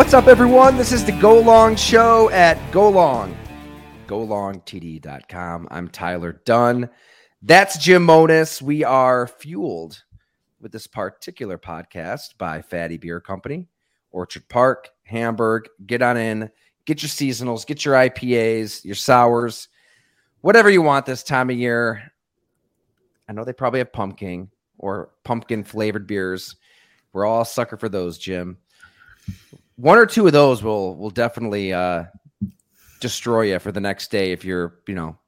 What's up, everyone? This is the Go Long Show at Go Long, golongtd.com. I'm Tyler Dunn. That's Jim Monos. We are fueled with this particular podcast by Fatty Beer Company, Orchard Park, Hamburg. Get on in, get your seasonals, get your IPAs, your sours, whatever you want this time of year. I know they probably have pumpkin or pumpkin flavored beers. We're all sucker for those, Jim one or two of those will will definitely uh, destroy you for the next day if you're you know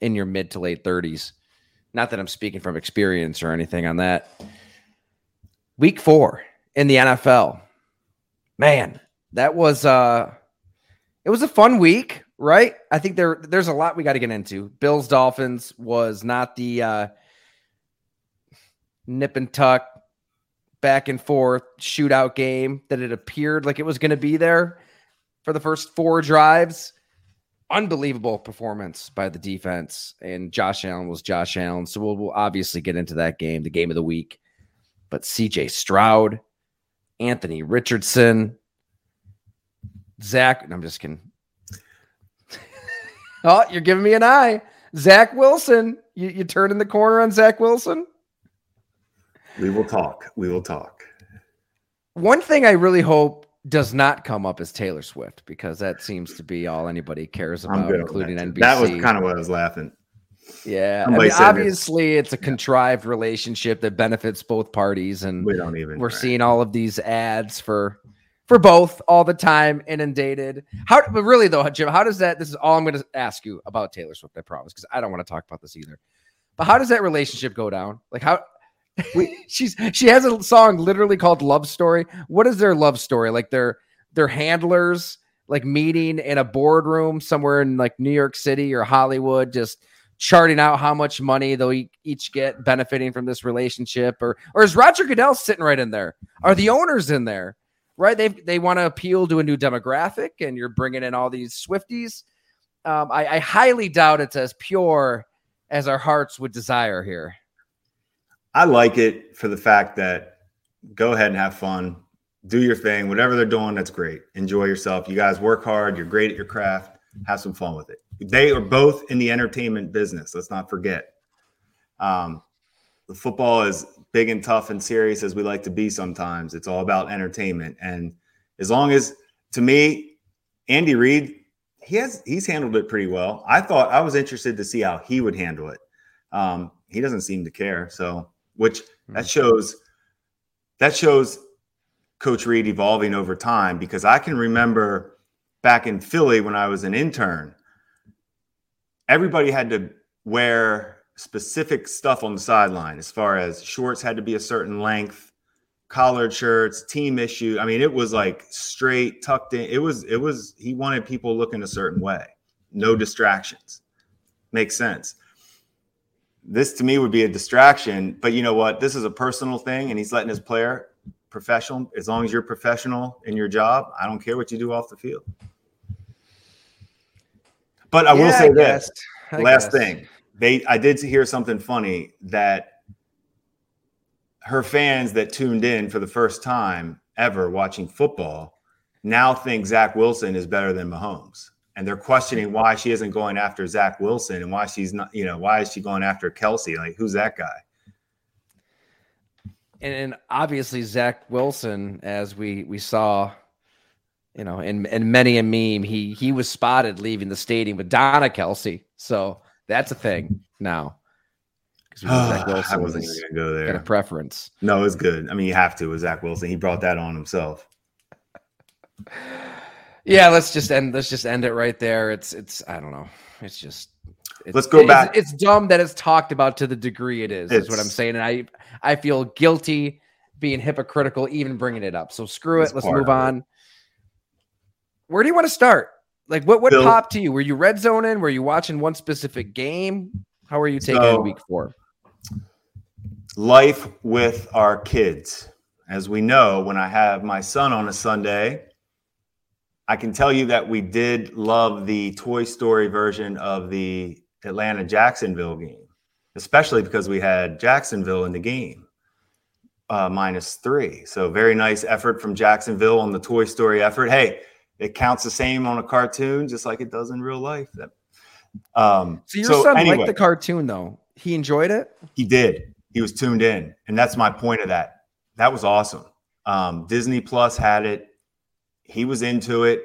in your mid to late 30s. Not that I'm speaking from experience or anything on that. Week four in the NFL, man, that was uh, it was a fun week, right? I think there there's a lot we got to get into. Bills Dolphins was not the uh, nip and tuck back and forth shootout game that it appeared like it was going to be there for the first four drives. Unbelievable performance by the defense, and Josh Allen was Josh Allen. So we'll, we'll obviously get into that game, the game of the week. But CJ Stroud, Anthony Richardson, Zach, I'm just kidding. oh, you're giving me an eye. Zach Wilson. You, you turning the corner on Zach Wilson? We will talk. We will talk. One thing I really hope does not come up is Taylor Swift because that seems to be all anybody cares about, including that NBC. That was kind of what I was laughing. Yeah, I mean, obviously it's a contrived relationship that benefits both parties, and we don't even. We're right. seeing all of these ads for for both all the time, inundated. How, but really though, Jim, how does that? This is all I'm going to ask you about Taylor Swift. I promise, because I don't want to talk about this either. But how does that relationship go down? Like how she's she has a song literally called Love Story. What is their love story? Like their their handlers like meeting in a boardroom somewhere in like New York City or Hollywood, just charting out how much money they'll each get benefiting from this relationship, or or is Roger Goodell sitting right in there? Are the owners in there? Right? They they want to appeal to a new demographic, and you're bringing in all these Swifties. Um, I, I highly doubt it's as pure as our hearts would desire here. I like it for the fact that go ahead and have fun, do your thing, whatever they're doing. That's great. Enjoy yourself. You guys work hard. You're great at your craft. Have some fun with it. They are both in the entertainment business. Let's not forget. Um, the football is big and tough and serious as we like to be sometimes. It's all about entertainment. And as long as, to me, Andy Reid, he has he's handled it pretty well. I thought I was interested to see how he would handle it. Um, he doesn't seem to care. So which that hmm. shows that shows Coach Reid evolving over time because I can remember back in Philly when I was an intern, everybody had to wear specific stuff on the sideline as far as shorts had to be a certain length, collared shirts, team issue. I mean, it was like straight tucked in. It was, it was, he wanted people looking a certain way, no distractions. Makes sense this to me would be a distraction. But you know what? This is a personal thing, and he's letting his player professional. As long as you're professional in your job, I don't care what you do off the field. But I yeah, will say I this last guess. thing. They I did hear something funny that her fans that tuned in for the first time ever watching football now think Zach Wilson is better than Mahomes and they're questioning why she isn't going after Zach Wilson and why she's not, you know, why is she going after Kelce? Like, who's that guy? And, and obviously Zach Wilson, as we we saw, you know, in in many a meme, he he was spotted leaving the stadium with Donna Kelce. So that's a thing now. Zach Wilson I wasn't going to go there. Got a preference. No, it's good. I mean, you have to with Zach Wilson. He brought that on himself. Yeah, let's just end. Let's just end it right there. It's it's. I don't know. It's just. It's, let's go back. It's, it's, dumb that it's talked about to the degree it is. It's, is what I'm saying, and I I feel guilty being hypocritical even bringing it up. So screw it. Let's move on. It. Where do you want to start? Like what what Bill, popped to you? Were you red zoning? Were you watching one specific game? How are you taking so, week four? Life with our kids. As we know, when I have my son on a Sunday, I can tell you that we did love the Toy Story version of the Atlanta Jacksonville game, especially because we had Jacksonville in the game. uh, minus three. So very nice effort from Jacksonville on the Toy Story effort. Hey, it counts the same on a cartoon, just like it does in real life. Um, so your so son anyway, liked the cartoon, though. He enjoyed it. He did. He was tuned in, and that's my point of that. That was awesome. Um, Disney Plus had it. He was into it.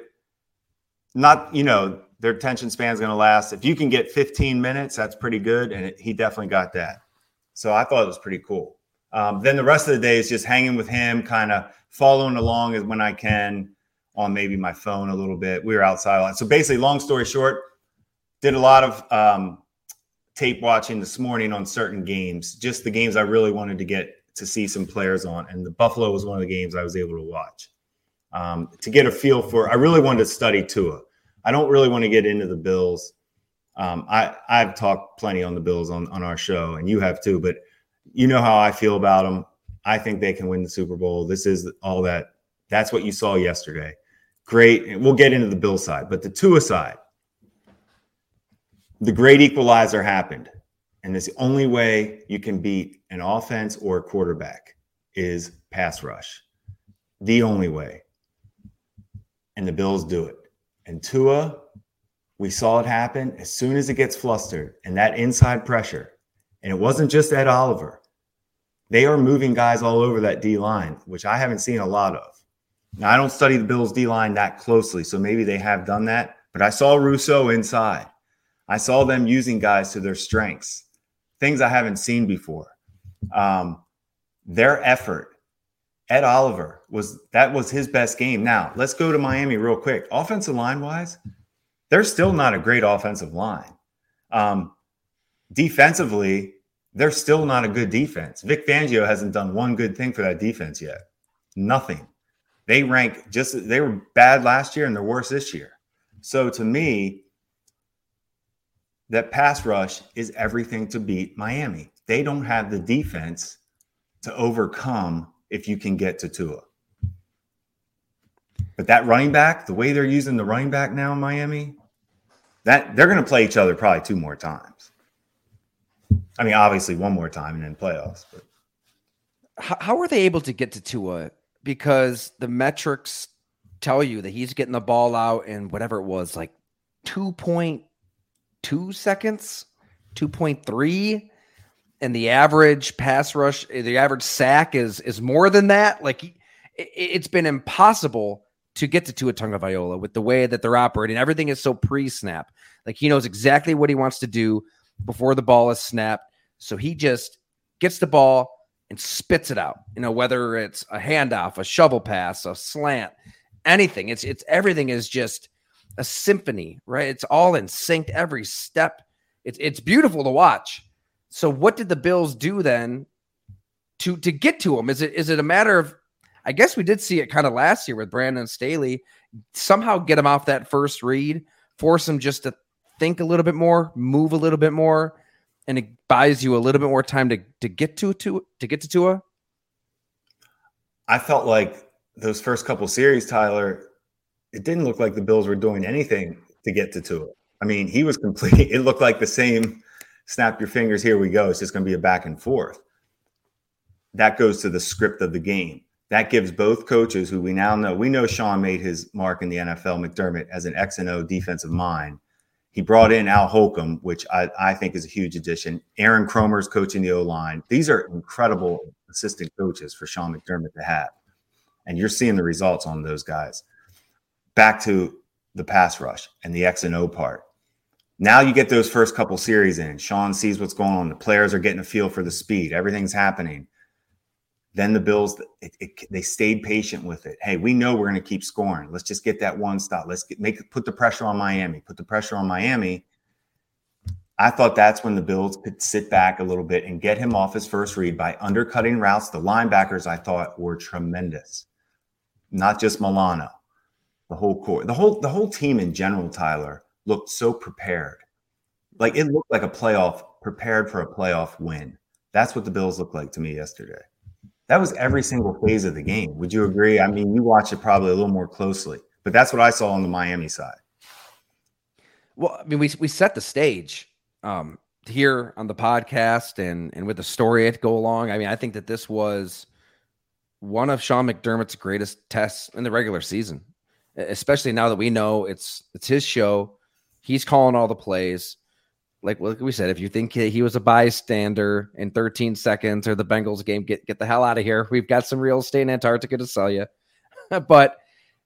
Not, you know, their attention span is going to last. If you can get 15 minutes, that's pretty good, and it, he definitely got that. So I thought it was pretty cool. Um, then the rest of the day is just hanging with him, kind of following along as when I can on maybe my phone a little bit. We were outside a lot. So basically, long story short, did a lot of um, tape watching this morning on certain games, just the games I really wanted to get to see some players on. And the Buffalo was one of the games I was able to watch um, to get a feel for. I really wanted to study Tua. I don't really want to get into the Bills. Um, I I've talked plenty on the Bills on on our show, and you have too. But you know how I feel about them. I think they can win the Super Bowl. This is all that. That's what you saw yesterday. Great. We'll get into the Bill side, but the Tua side, the great equalizer happened. And it's the only way you can beat an offense or a quarterback is pass rush. The only way. And the Bills do it. And Tua, we saw it happen as soon as it gets flustered and that inside pressure. And it wasn't just Ed Oliver. They are moving guys all over that D line, which I haven't seen a lot of. Now, I don't study the Bills D line that closely, so maybe they have done that, but I saw Rousseau inside. I saw them using guys to their strengths, things I haven't seen before. Um, their effort, Ed Oliver was that was his best game. Now, let's go to Miami real quick. Offensive line wise, they're still not a great offensive line. Um, defensively, they're still not a good defense. Vic Fangio hasn't done one good thing for that defense yet. Nothing. They rank just they were bad last year and they're worse this year. So to me, that pass rush is everything to beat Miami. They don't have the defense to overcome if you can get to Tua. But that running back, the way they're using the running back now in Miami, that they're going to play each other probably two more times. I mean, obviously one more time and then playoffs. But how, how are they able to get to Tua? Because the metrics tell you that he's getting the ball out in whatever it was, like 2.2 seconds, 2.3 and the average pass rush, the average sack is is more than that. Like it, has been impossible to get to Tua Tagovailoa with the way that they're operating. Everything is so pre-snap. Like he knows exactly what he wants to do before the ball is snapped. So he just gets the ball and spits it out. You know, whether it's a handoff, a shovel pass, a slant, anything. It's it's everything is just a symphony, right? It's all in sync every step. It's it's beautiful to watch. So what did the Bills do then to to get to him? Is it is it a matter of I guess we did see it kind of last year with Brandon Staley. Somehow get him off that first read, force him just to think a little bit more, move a little bit more, and it buys you a little bit more time to to get to to to get to Tua. I felt like those first couple series, Tyler, it didn't look like the Bills were doing anything to get to Tua. I mean, he was complete. It looked like the same snap your fingers, here we go. It's just going to be a back and forth. That goes to the script of the game. That gives both coaches, who we now know, we know Sean made his mark in the NFL, McDermott, as an X and O defensive mind. He brought in Al Holcomb, which I, I think is a huge addition. Aaron Kromer's coaching the O line. These are incredible assistant coaches for Sean McDermott to have. And you're seeing the results on those guys. Back to the pass rush and the X and O part. Now you get those first couple series in. Sean sees what's going on. The players are getting a feel for the speed. Everything's happening. Then the Bills, it, it, they stayed patient with it. Hey, we know we're going to keep scoring. Let's just get that one stop. Let's get, make put the pressure on Miami. Put the pressure on Miami. I thought that's when the Bills could sit back a little bit and get him off his first read by undercutting routes. The linebackers I thought were tremendous, not just Milano, the whole core, the whole the whole team in general. Tyler looked so prepared. Like it looked like a playoff, prepared for a playoff win. That's what the Bills looked like to me yesterday. That was every single phase of the game. Would you agree? I mean, you watch it probably a little more closely, but that's what I saw on the Miami side. Well, I mean, we we set the stage um, here on the podcast and and with the story to go along. I mean, I think that this was one of Sean McDermott's greatest tests in the regular season, especially now that we know it's it's his show. He's calling all the plays. Like, like we said, if you think he was a bystander in 13 seconds or the Bengals game, get get the hell out of here. We've got some real estate in Antarctica to sell you. but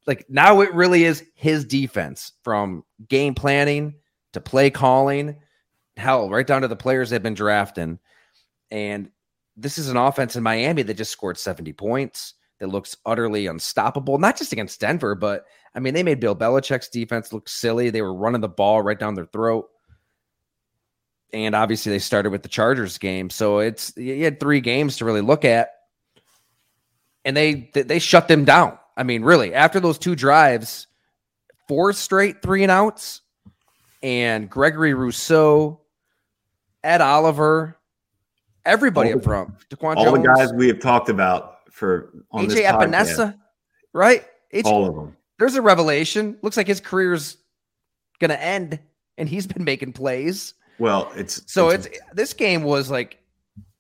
like now it really is his defense from game planning to play calling, hell, right down to the players they've been drafting. And this is an offense in Miami that just scored 70 points that looks utterly unstoppable, not just against Denver, but I mean, they made Bill Belichick's defense look silly. They were running the ball right down their throat. And obviously, they started with the Chargers game. So it's, you had three games to really look at. And they, they shut them down. I mean, really, after those two drives, four straight three and outs, and Gregory Rousseau, Ed Oliver, everybody all up front, Daquan all Jones, the guys we have talked about for on AJ Epenesa, right? AJ, all of them. There's a revelation. Looks like his career's going to end, and he's been making plays. Well, it's so it's, it's this game was like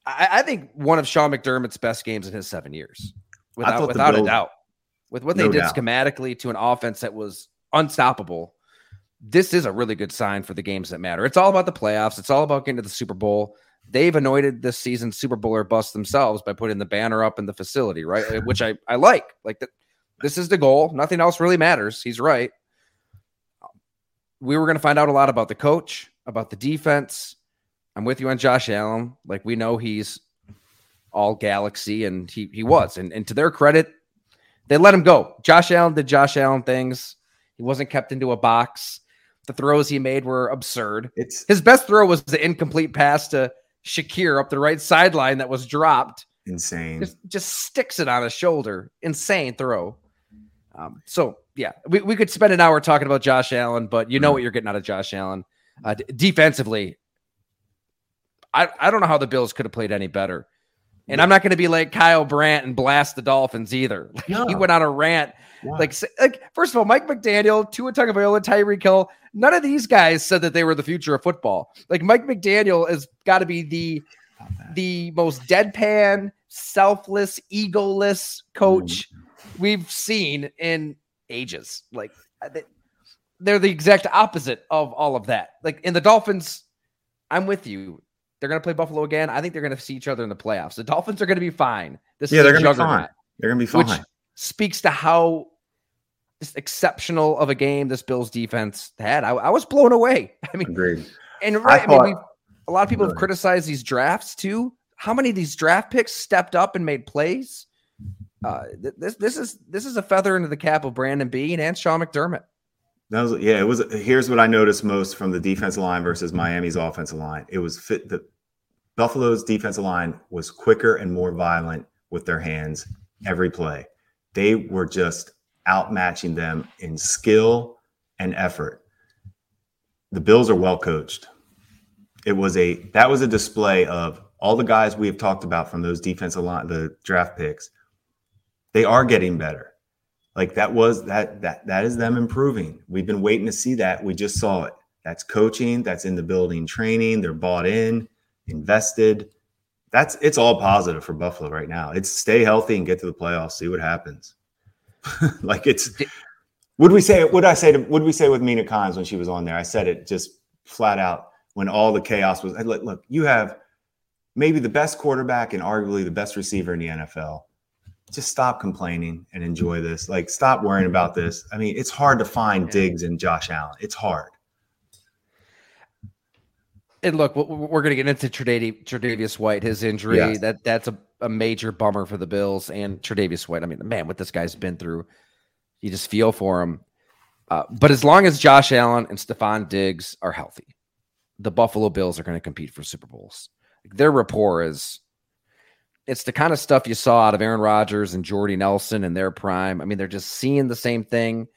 I, I, think one of Sean McDermott's best games in his seven years, without without Bills, a doubt with what they no did doubt. schematically to an offense that was unstoppable. This is a really good sign for the games that matter. It's all about the playoffs. It's all about getting to the Super Bowl. They've anointed this season Super Bowl or bust themselves by putting the banner up in the facility, right? Which I, I like. Like that, this is the goal. Nothing else really matters. He's right. We were going to find out a lot about the coach, about the defense. I'm with you on Josh Allen. Like we know he's all galaxy, and he he was. And and to their credit, they let him go. Josh Allen did Josh Allen things. He wasn't kept into a box. The throws he made were absurd. It's his best throw was the incomplete pass to Shakir up the right sideline that was dropped. Insane. Just, just sticks it on his shoulder. Insane throw. Um, so yeah, we, we could spend an hour talking about Josh Allen, but you know mm. what you're getting out of Josh Allen. Uh, d- defensively, I, I don't know how the Bills could have played any better. And I'm not going to be like Kyle Brandt and blast the Dolphins either. he went on a rant. Yeah. Like, like, first of all, Mike McDaniel, Tua Tagovailoa, Tyreek Hill, none of these guys said that they were the future of football. Like Mike McDaniel has got to be the the most deadpan, selfless, egoless coach mm. We've seen in ages. Like uh, they're the exact opposite of all of that. Like in the Dolphins, I'm with you. They're going to play Buffalo again. I think they're going to see each other in the playoffs. The Dolphins are going to be fine. This yeah, they're going to be fine. They're going to be fine. Which speaks to how exceptional of a game this Bills defense had. I, I was blown away. I mean, Agreed. and right, I, I mean, a lot of people have criticized these drafts too. How many of these draft picks stepped up and made plays? Uh, this this is this is a feather into the cap of Brandon Beane and Sean McDermott. That was yeah. It was. Here's what I noticed most from the defensive line versus Miami's offensive line. It was fit. The Buffalo's defensive line was quicker and more violent with their hands every play. They were just outmatching them in skill and effort. The Bills are well coached. It was a that was a display of all the guys we have talked about from those defensive line, the draft picks. They are getting better. Like that was that that that is them improving. We've been waiting to see that. We just saw it. That's coaching. That's in the building training. They're bought in, invested. That's it's all positive for Buffalo right now. It's stay healthy and get to the playoffs. See what happens. like it's. Would we say? Would I say? To, would we say with Mina Kimes when she was on there? I said it just flat out when all the chaos was. Look, look, you have maybe the best quarterback and arguably the best receiver in the NFL just stop complaining and enjoy this. Like, stop worrying about this. I mean, it's hard to find Diggs and Josh Allen. It's hard. And look, we're going to get into Tre'Davious White, his injury. Yes. That that's a, a major bummer for the Bills and Tre'Davious White. I mean, man, what this guy's been through, you just feel for him. Uh, but as long as Josh Allen and Stefon Diggs are healthy, the Buffalo Bills are going to compete for Super Bowls. Their rapport is it's the kind of stuff you saw out of Aaron Rodgers and Jordy Nelson in their prime. I mean, they're just seeing the same thing.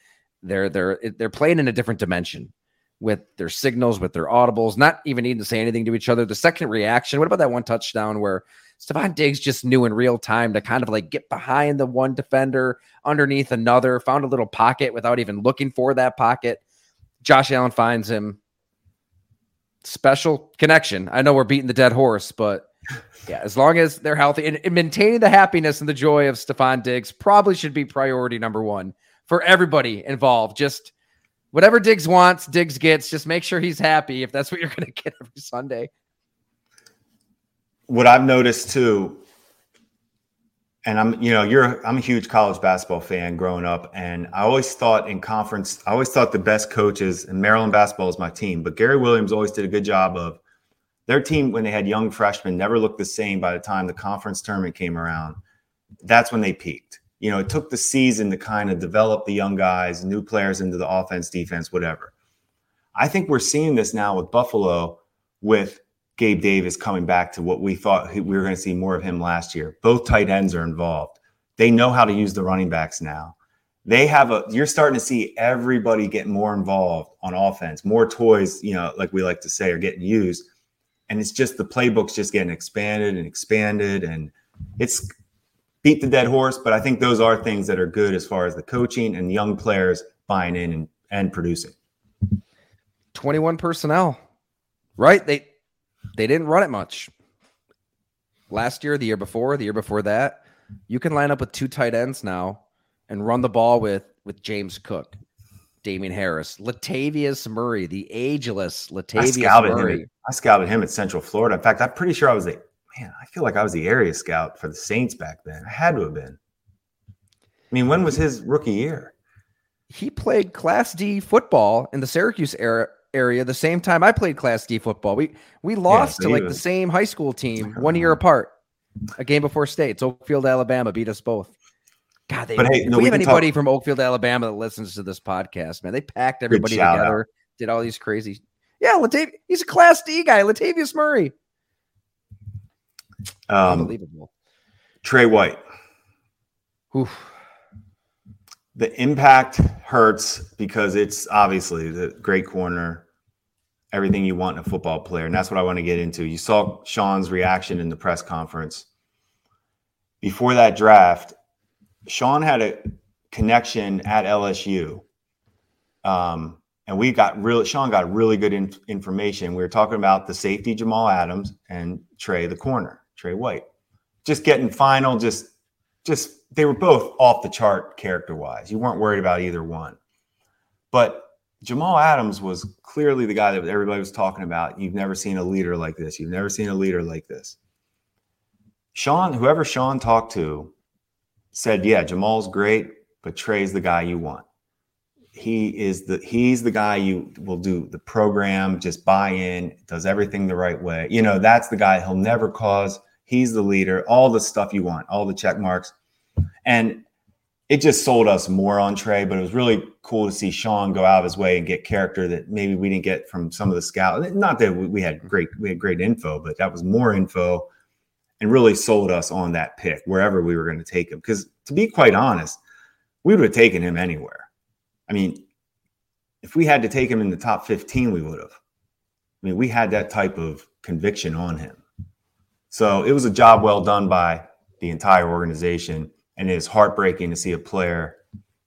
They're they're they're playing in a different dimension with their signals, with their audibles, not even needing to say anything to each other. The second reaction, what about that one touchdown where Stefon Diggs just knew in real time to kind of like get behind the one defender underneath another, found a little pocket without even looking for that pocket. Josh Allen finds him. Special connection. I know we're beating the dead horse, but Yeah, as long as they're healthy and, and maintaining the happiness and the joy of Stefon Diggs probably should be priority number one for everybody involved. Just whatever Diggs wants, Diggs gets. Just make sure he's happy if that's what you're going to get every Sunday. What I've noticed too, and I'm, you know, you're, I'm a huge college basketball fan growing up, and I always thought in conference, I always thought the best coaches, and Maryland basketball is my team, but Gary Williams always did a good job of their team when they had young freshmen never looked the same by the time the conference tournament came around. That's when they peaked you know, it took the season to kind of develop the young guys, new players into the offense, defense, whatever. I think we're seeing this now with Buffalo with Gabe Davis coming back to what we thought we were going to see more of him last year. Both tight ends are involved. They know how to use the running backs now. They have a you're starting to see everybody get more involved on offense. More toys, you know, like we like to say, are getting used. And it's just the playbook's just getting expanded and expanded. And it's beat the dead horse, but I think those are things that are good as far as the coaching and young players buying in and, and producing. 21 personnel, right? They they didn't run it much last year, the year before, the year before that. You can line up with two tight ends now and run the ball with with James Cook, Damien Harris, Latavius Murray, the ageless Latavius I Murray. Him, I scouted him at Central Florida. In fact, I'm pretty sure I was the man, I feel like I was the area scout for the Saints back then. I had to have been. I mean, when was his rookie year? He played Class D football in the Syracuse era, area the same time I played Class D football. We we lost yeah, to like was, the same high school team one year uh-huh. apart. A game before states, Oakfield, Alabama beat us both. God, they, but hey, no, we, we have anybody talk- from Oakfield, Alabama that listens to this podcast, man, they packed everybody together, out. did all these crazy. Yeah, Latav- he's a Class D guy, Latavius Murray. Um, Unbelievable. Tre White. Oof. The impact hurts because it's obviously the great corner, everything you want in a football player. And that's what I want to get into. You saw Sean's reaction in the press conference. Before that draft, Sean had a connection at LSU. Um, and we got real Sean got really good in, information. We were talking about the safety Jamal Adams and Tre the corner. Tre White. Just getting final, just just they were both off the chart character wise. You weren't worried about either one. But Jamal Adams was clearly the guy that everybody was talking about. You've never seen a leader like this. You've never seen a leader like this. Sean, whoever Sean talked to, said, "Yeah, Jamal's great, but Tre's the guy you want. He is the he's the guy you will do the program, just buy in, does everything the right way. You know, that's the guy he'll never cause He's the leader, all the stuff you want, all the check marks. And it just sold us more on Tre, but it was really cool to see Sean go out of his way and get character that maybe we didn't get from some of the scouts. Not that we had great, we had great info, but that was more info and really sold us on that pick wherever we were going to take him. Because to be quite honest, we would have taken him anywhere. I mean, if we had to take him in the top 15, we would have. I mean, we had that type of conviction on him. So it was a job well done by the entire organization, and it is heartbreaking to see a player.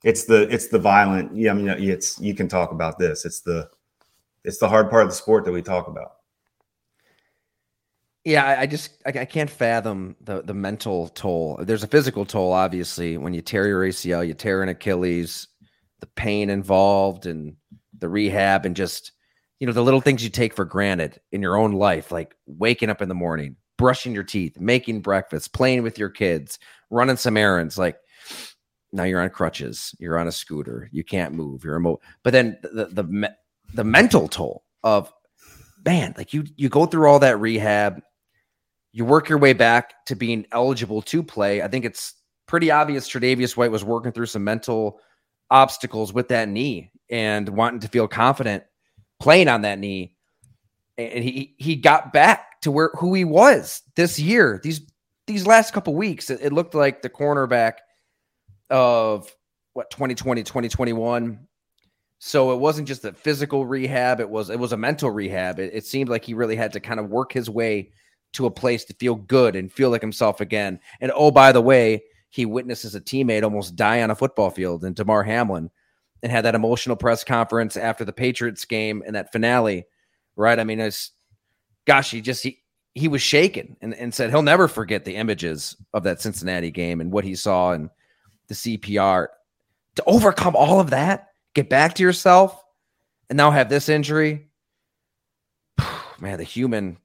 It's the it's the violent. Yeah, I mean, it's you can talk about this. It's the it's the hard part of the sport that we talk about. Yeah, I, just I, I, can't fathom the the mental toll. There's a physical toll, obviously, when you tear your ACL, you tear an Achilles, the pain involved, and the rehab, and just you know the little things you take for granted in your own life, like waking up in the morning, brushing your teeth, making breakfast, playing with your kids, running some errands. Like now you're on crutches, you're on a scooter, you can't move, you're remote. But then the the the, the mental toll of man, like you you go through all that rehab, you work your way back to being eligible to play. I think it's pretty obvious Tre'Davious White was working through some mental obstacles with that knee and wanting to feel confident playing on that knee. And he he got back to where who he was this year. These these last couple weeks, it, it looked like the cornerback of what 2020, 2021. So it wasn't just a physical rehab, it was it was a mental rehab. It, it seemed like he really had to kind of work his way to a place to feel good and feel like himself again. And oh, by the way, he witnesses a teammate almost die on a football field in Damar Hamlin and had that emotional press conference after the Patriots game and that finale, right? I mean, it's gosh, he just he he was shaken and, and said he'll never forget the images of that Cincinnati game and what he saw and the CPR. To overcome all of that, get back to yourself, and now have this injury. Man, the human,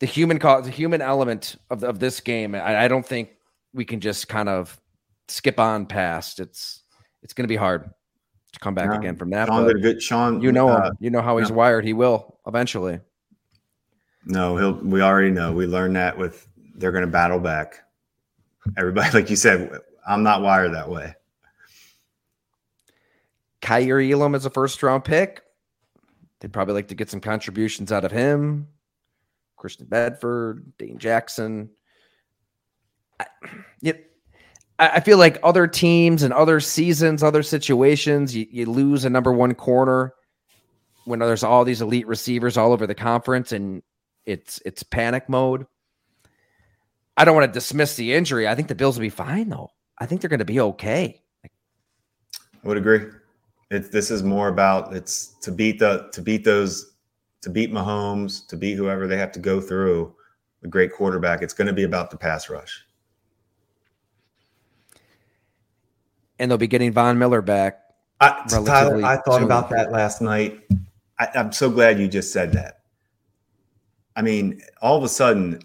the human cause, the human element of, of this game, I, I don't think we can just kind of skip on past. It's it's going to be hard to come back yeah. again from that. Sean good. Sean, you know uh, You know how he's wired. He will eventually. No, he'll. We already know. We learned that with they're going to battle back. Everybody, like you said, I'm not wired that way. Kaiir Elam is a first round pick. They'd probably like to get some contributions out of him. Christian Benford, Dane Jackson. I, it, I feel like other teams and other seasons, other situations, you, you lose a number one corner when there's all these elite receivers all over the conference and it's it's panic mode. I don't want to dismiss the injury. I think the Bills will be fine though. I think they're going to be okay. I would agree. It's this is more about it's to beat the to beat those to beat Mahomes, to beat whoever they have to go through, the great quarterback. It's going to be about the pass rush. and they'll be getting Von Miller back. I, Tyler, I thought soon. about that last night. I, I'm so glad you just said that. I mean, all of a sudden,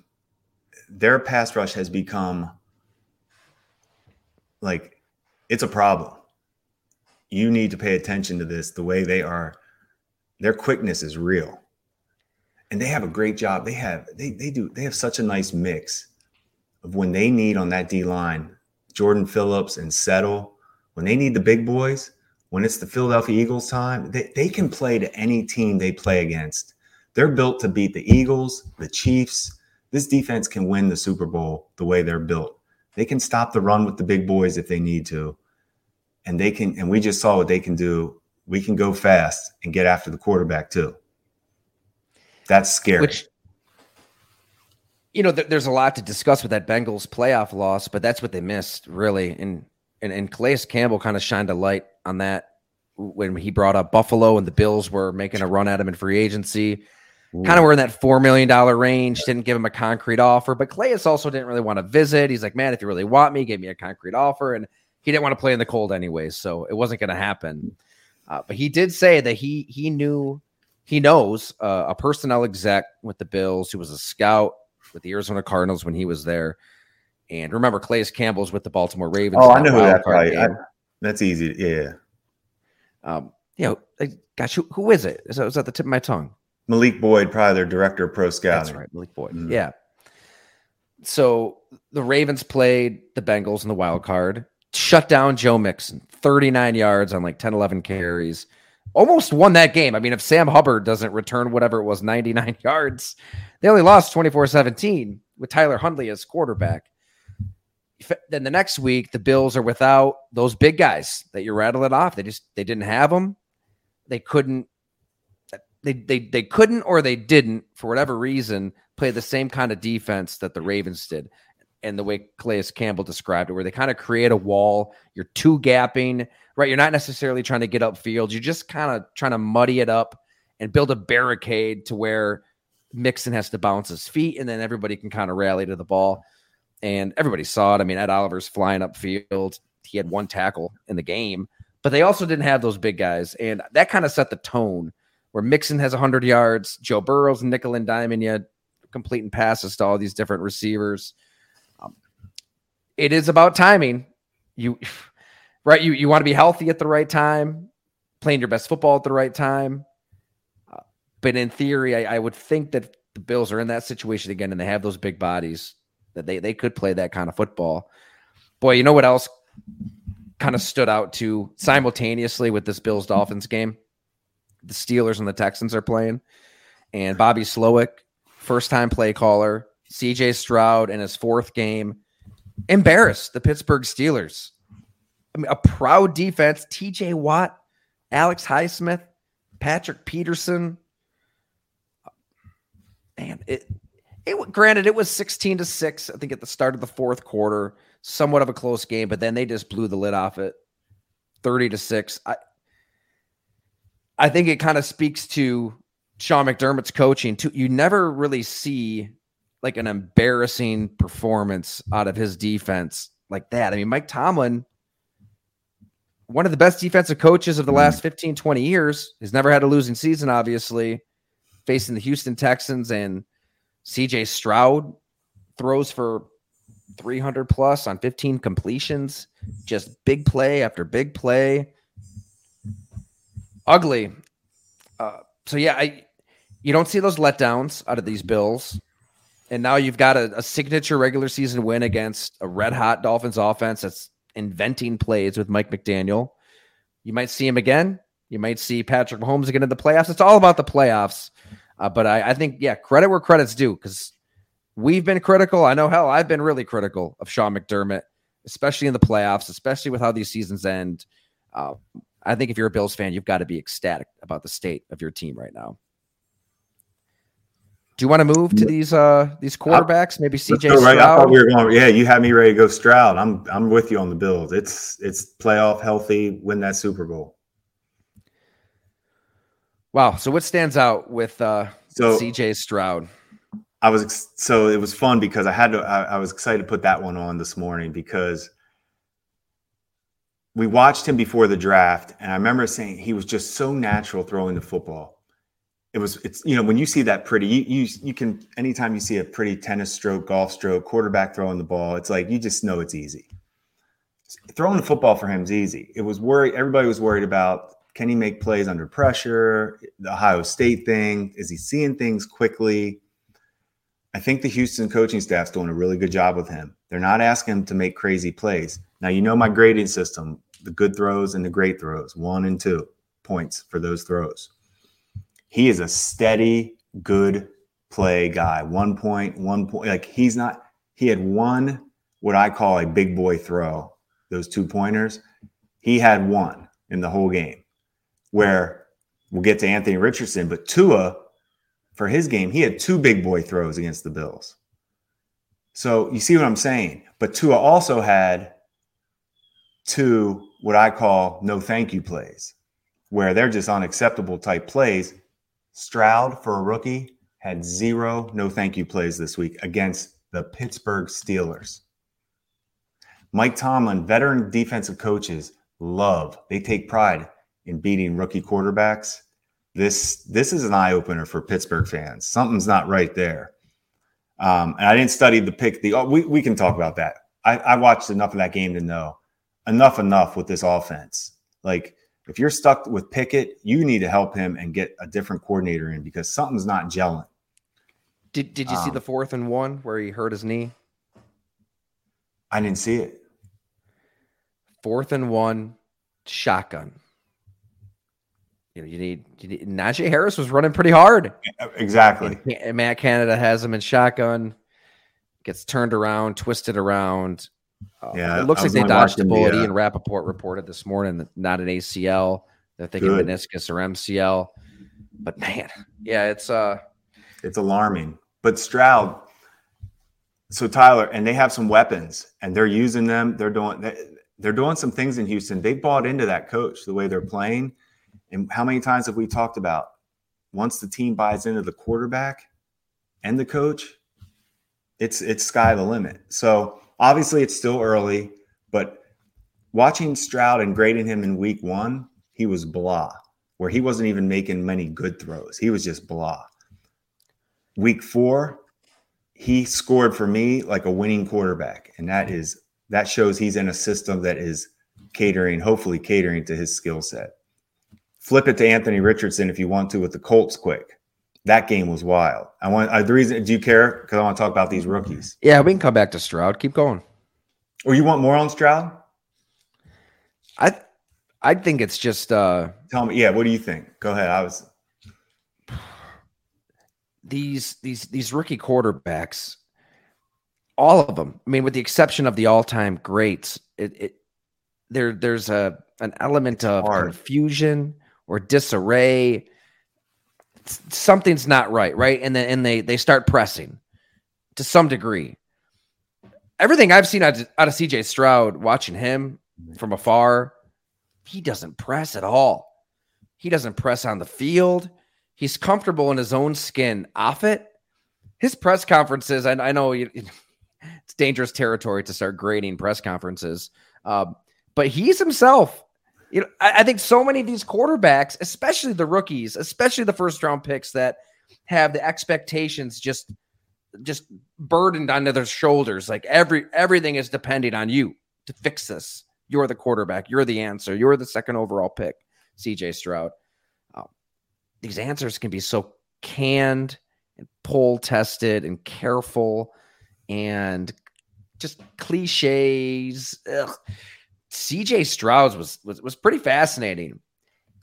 their pass rush has become like it's a problem. You need to pay attention to this. The way they are, their quickness is real, and they have a great job. They have they they do they have such a nice mix of when they need on that D line, Jordan Phillips and Settle when they need the big boys, when it's the Philadelphia Eagles time, they, they can play to any team they play against. They're built to beat the Eagles, the Chiefs. This defense can win the Super Bowl the way they're built. They can stop the run with the big boys if they need to. And they can, and we just saw what they can do. We can go fast and get after the quarterback too. That's scary. Which, you know, th- there's a lot to discuss with that Bengals playoff loss, but that's what they missed, really. And and and Calais Campbell kind of shined a light on that when he brought up Buffalo and the Bills were making a run at him in free agency. Kind of were in that four million dollar range. Didn't give him a concrete offer, but Calais also didn't really want to visit. He's like, man, if you really want me, give me a concrete offer, and he didn't want to play in the cold anyways, so it wasn't going to happen. Uh, but he did say that he he knew he knows uh, a personnel exec with the Bills who was a scout with the Arizona Cardinals when he was there and remember, Calais Campbell's with the Baltimore Ravens. Oh, I know who that's right. I, that's easy. Yeah. Um, you know, gosh, who, who is it? Is that, is that the tip of my tongue? Malik Boyd, probably their director of pro scouting. That's right, Malik Boyd. Mm-hmm. Yeah. So the Ravens played the Bengals in the wild card, shut down Joe Mixon, 39 yards on like 10, 11 carries, almost won that game. I mean, if Sam Hubbard doesn't return whatever it was, 99 yards, they only lost 24 17 with Tyler Huntley as quarterback then the next week the Bills are without those big guys that you're rattling off. They just they didn't have them. They couldn't. They they they couldn't or they didn't for whatever reason play the same kind of defense that the Ravens did. And the way Calais Campbell described it, where they kind of create a wall, you're two gapping, right? You're not necessarily trying to get upfield. You're just kind of trying to muddy it up and build a barricade to where Mixon has to bounce his feet, and then everybody can kind of rally to the ball and everybody saw it. I mean, Ed Oliver's flying up field. He had one tackle in the game, but they also didn't have those big guys, and that kind of set the tone. Where Mixon has 100 yards, Joe Burrow's nickel and diming you, completing passes to all these different receivers. Um, it is about timing. You, right? You you want to be healthy at the right time, playing your best football at the right time. Uh, but in theory, I, I would think that the Bills are in that situation again, and they have those big bodies that they they could play that kind of football. Boy, you know what else kind of stood out to simultaneously with this Bills Dolphins game? The Steelers and the Texans are playing, and Bobby Slowik, first time play caller, CJ Stroud in his fourth game, embarrassed the Pittsburgh Steelers. I mean, a proud defense. TJ Watt, Alex Highsmith, Patrick Peterson. Man, it it granted it was 16 to 6 i think at the start of the fourth quarter somewhat of a close game but then they just blew the lid off it 30 to 6 i i think it kind of speaks to Sean McDermott's coaching, too, you never really see like an embarrassing performance out of his defense like that. I mean, Mike Tomlin, one of the best defensive coaches of the last 15, 20 years, has never had a losing season, obviously, facing the Houston Texans and CJ Stroud throws for 300 plus on 15 completions, just big play after big play. Ugly. Uh, so yeah, I you don't see those letdowns out of these Bills. And now you've got a, a signature regular season win against a red hot Dolphins offense that's inventing plays with Mike McDaniel. You might see him again. You might see Patrick Mahomes again in the playoffs. It's all about the playoffs. Uh, but I, I think, yeah, credit where credit's due because we've been critical. I know, hell, I've been really critical of Sean McDermott, especially in the playoffs, especially with how these seasons end. Uh, I think if you're a Bills fan, you've got to be ecstatic about the state of your team right now. Do you want to move to these uh these quarterbacks? Maybe CJ right. I thought we were going. Yeah, you had me ready to go Stroud. I'm I'm with you on the Bills. It's it's playoff healthy, win that Super Bowl. Wow. So what stands out with uh so CJ Stroud? I was so it was fun because I had to. I, I was excited to put that one on this morning because we watched him before the draft, and I remember saying he was just so natural throwing the football it was it's you know when you see that pretty you, you you can anytime you see a pretty tennis stroke golf stroke quarterback throwing the ball it's like you just know it's easy. Throwing the football for him is easy. It was worried everybody was worried about can he make plays under pressure? The ohio state thing is he seeing things quickly? I think the houston coaching staff's doing a really good job with him. They're not asking him to make crazy plays. Now you know my grading system the good throws and the great throws one and two points for those throws he is a steady, good play guy. One point, one point. Like he's not, he had one, what I call a big boy throw, those two pointers. He had one in the whole game where we'll get to Anthony Richardson, but Tua, for his game, he had two big boy throws against the Bills. So you see what I'm saying? But Tua also had two, what I call no thank you plays, where they're just unacceptable type plays Stroud, for a rookie, had zero no thank you plays this week against the Pittsburgh Steelers. Mike Tomlin, veteran defensive coaches, love, they take pride in beating rookie quarterbacks. This this is an eye opener for Pittsburgh fans. Something's not right there. Um, and I didn't study the pick. The oh, we we can talk about that. I, I watched enough of that game to know enough enough with this offense. Like if you're stuck with Pickett, you need to help him and get a different coordinator in because something's not gelling. Did Did you um, see the fourth and one where he hurt his knee? I didn't see it. Fourth and one, shotgun. You know, you need, you need Najee Harris was running pretty hard. Exactly. And Matt Canada has him in shotgun, gets turned around, twisted around, uh, yeah, it looks like they dodged a bullet. The, uh, Ian Rapoport reported this morning that not an ACL. They're thinking good. meniscus or MCL. But man, yeah, it's uh, it's alarming. But Stroud, so Tyler, and they have some weapons, and they're using them. They're doing they're doing some things in Houston. They bought into that coach the way they're playing. And how many times have we talked about once the team buys into the quarterback and the coach, it's it's sky the limit. So Obviously, it's still early, but watching Stroud and grading him in week one, he was blah, where he wasn't even making many good throws. He was just blah. Week four, he scored for me like a winning quarterback. And that is that shows he's in a system that is catering, hopefully catering to his skill set. Flip it to Anthony Richardson if you want to with the Colts quick that game was wild. I want uh, the reason. Do you care? Because I want to talk about these rookies. Yeah, we can come back to Stroud. Keep going. Or you want more on Stroud? I I think it's just. uh Tell me. Yeah. What do you think? Go ahead. I was. These these these rookie quarterbacks, all of them. I mean, with the exception of the all-time greats, it, it there there's a an element of confusion or disarray something's not right, right? And then and they they start pressing to some degree. Everything I've seen out of, out of CJ Stroud, watching him from afar, he doesn't press at all. He doesn't press on the field. He's comfortable in his own skin. off it. his press conferences, I, I know it's dangerous territory to start grading press conferences, uh, but he's himself. You know, I, I think so many of these quarterbacks, especially the rookies, especially the first round picks that have the expectations just just burdened onto their shoulders. Like every everything is depending on you to fix this. You're the quarterback. You're the answer. You're the second overall pick, CJ Stroud. Um, these answers can be so canned and poll tested and careful and just cliches. Ugh. CJ Stroud was, was was pretty fascinating.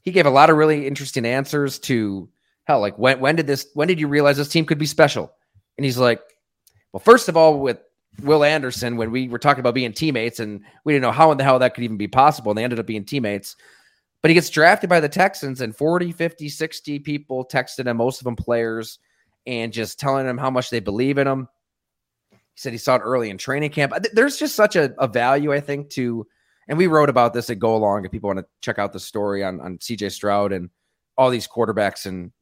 He gave a lot of really interesting answers to hell, like when when did this when did you realize this team could be special? And he's like, well, first of all, with Will Anderson, when we were talking about being teammates, and we didn't know how in the hell that could even be possible, and they ended up being teammates. But he gets drafted by the Texans, and 40, 50, 60 people texted him, most of them players, and just telling him how much they believe in him. He said he saw it early in training camp. There's just such a, a value, I think, to, and we wrote about this at Go Long. If people want to check out the story on, on CJ Stroud and all these quarterbacks and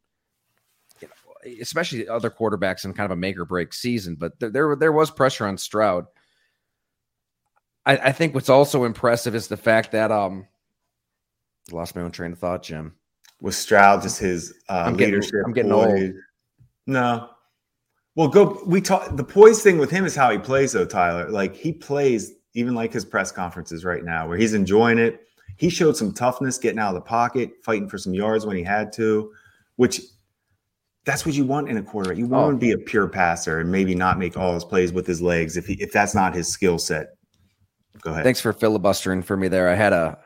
especially other quarterbacks in kind of a make or break season. But there there, there was pressure on Stroud. I, I, think what's also impressive is the fact that um, I lost my own train of thought, Jim. Was Stroud just his uh, I'm getting, leadership? I'm getting poise? old. No. Well, go. We talk. The poise thing with him is how he plays, though, Tyler. Like he plays, even like his press conferences right now, where he's enjoying it. He showed some toughness, getting out of the pocket, fighting for some yards when he had to, which that's what you want in a quarterback. You want oh. to be a pure passer and maybe not make all his plays with his legs if he, if that's not his skill set. Go ahead. Thanks for filibustering for me there. I had a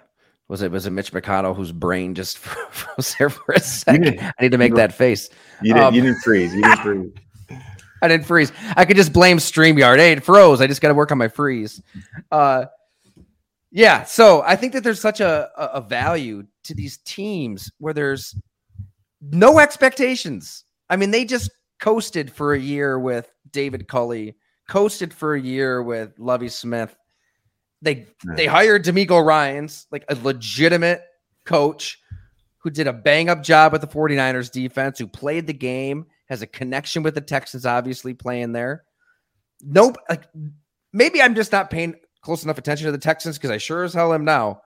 was it was it Mitch McConnell whose brain just froze there for a second. I need to make that face. You didn't, um, you didn't freeze. You didn't freeze. I didn't freeze. I could just blame StreamYard. Hey, it froze. I just got to work on my freeze. Uh, yeah. So I think that there's such a, a value to these teams where there's no expectations. I mean, they just coasted for a year with David Culley, coasted for a year with Lovie Smith. They they hired DeMeco Ryans, like a legitimate coach who did a bang up job with the 49ers defense, who played the game, has a connection with the Texans, obviously playing there. Nope. Like maybe I'm just not paying close enough attention to the Texans because I sure as hell am now.